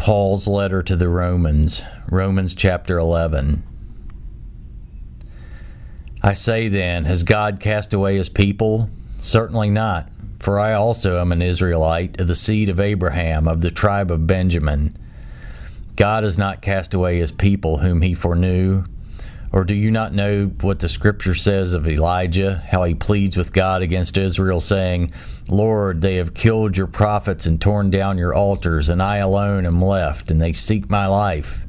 Paul's letter to the Romans, Romans chapter 11. I say then, has God cast away his people? Certainly not, for I also am an Israelite of the seed of Abraham, of the tribe of Benjamin. God has not cast away his people whom he foreknew. Or do you not know what the scripture says of Elijah, how he pleads with God against Israel, saying, Lord, they have killed your prophets and torn down your altars, and I alone am left, and they seek my life?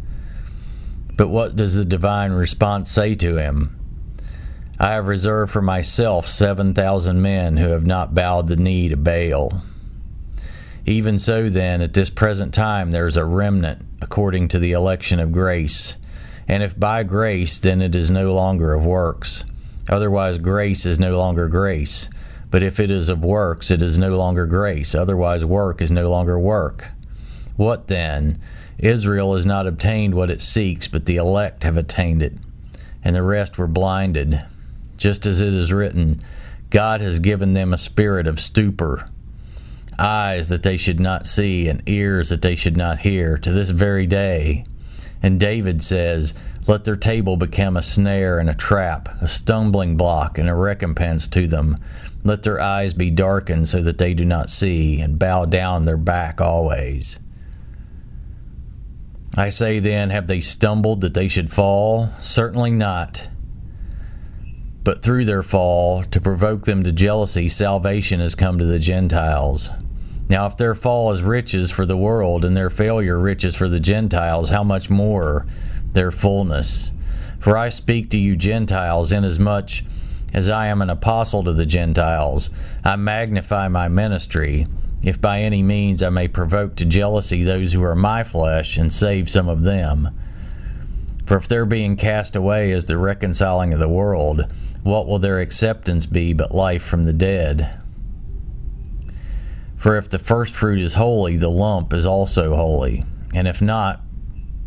But what does the divine response say to him? I have reserved for myself seven thousand men who have not bowed the knee to Baal. Even so, then, at this present time there is a remnant according to the election of grace. And if by grace, then it is no longer of works. Otherwise, grace is no longer grace. But if it is of works, it is no longer grace. Otherwise, work is no longer work. What then? Israel has not obtained what it seeks, but the elect have attained it, and the rest were blinded. Just as it is written, God has given them a spirit of stupor, eyes that they should not see, and ears that they should not hear, to this very day. And David says, Let their table become a snare and a trap, a stumbling block and a recompense to them. Let their eyes be darkened so that they do not see, and bow down their back always. I say then, have they stumbled that they should fall? Certainly not. But through their fall, to provoke them to jealousy, salvation has come to the Gentiles. Now, if their fall is riches for the world and their failure riches for the Gentiles, how much more their fullness? For I speak to you Gentiles, inasmuch as I am an apostle to the Gentiles. I magnify my ministry, if by any means I may provoke to jealousy those who are my flesh and save some of them. For if their being cast away is the reconciling of the world, what will their acceptance be but life from the dead? For if the first fruit is holy, the lump is also holy. And if not,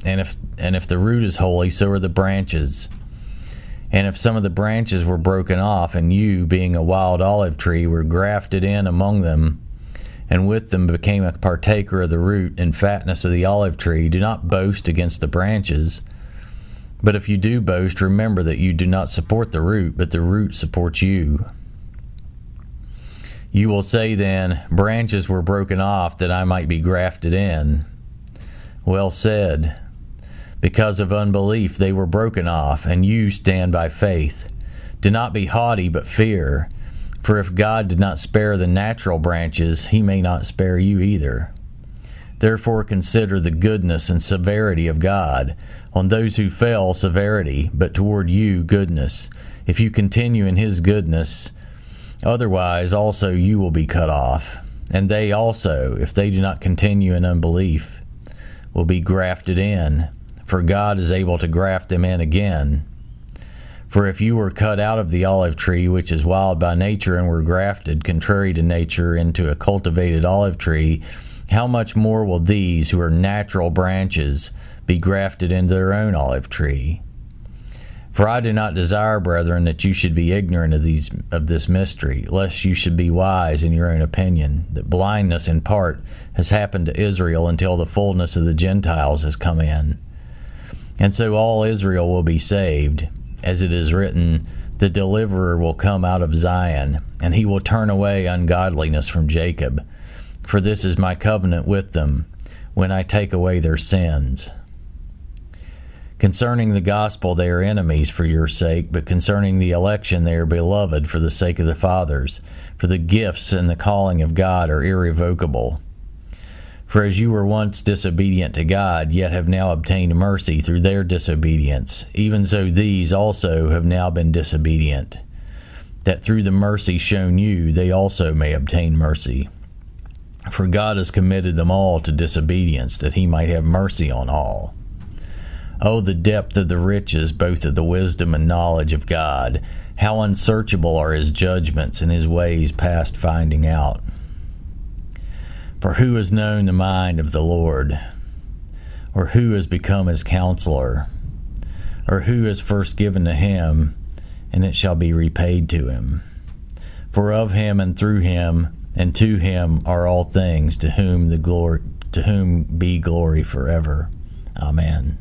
and if and if the root is holy, so are the branches. And if some of the branches were broken off, and you, being a wild olive tree, were grafted in among them, and with them became a partaker of the root and fatness of the olive tree, do not boast against the branches. But if you do boast, remember that you do not support the root, but the root supports you. You will say then, Branches were broken off that I might be grafted in. Well said. Because of unbelief they were broken off, and you stand by faith. Do not be haughty, but fear. For if God did not spare the natural branches, he may not spare you either. Therefore consider the goodness and severity of God. On those who fell, severity, but toward you, goodness. If you continue in his goodness, Otherwise, also you will be cut off. And they also, if they do not continue in unbelief, will be grafted in, for God is able to graft them in again. For if you were cut out of the olive tree, which is wild by nature, and were grafted, contrary to nature, into a cultivated olive tree, how much more will these, who are natural branches, be grafted into their own olive tree? For I do not desire, brethren, that you should be ignorant of these of this mystery, lest you should be wise in your own opinion, that blindness in part has happened to Israel until the fullness of the Gentiles has come in. And so all Israel will be saved, as it is written, the deliverer will come out of Zion, and he will turn away ungodliness from Jacob. For this is my covenant with them, when I take away their sins. Concerning the gospel, they are enemies for your sake, but concerning the election, they are beloved for the sake of the fathers. For the gifts and the calling of God are irrevocable. For as you were once disobedient to God, yet have now obtained mercy through their disobedience, even so these also have now been disobedient, that through the mercy shown you, they also may obtain mercy. For God has committed them all to disobedience, that he might have mercy on all. Oh, the depth of the riches, both of the wisdom and knowledge of God! How unsearchable are his judgments and his ways past finding out! For who has known the mind of the Lord? Or who has become his counselor? Or who has first given to him, and it shall be repaid to him? For of him and through him and to him are all things, to whom the glory to whom be glory forever. Amen.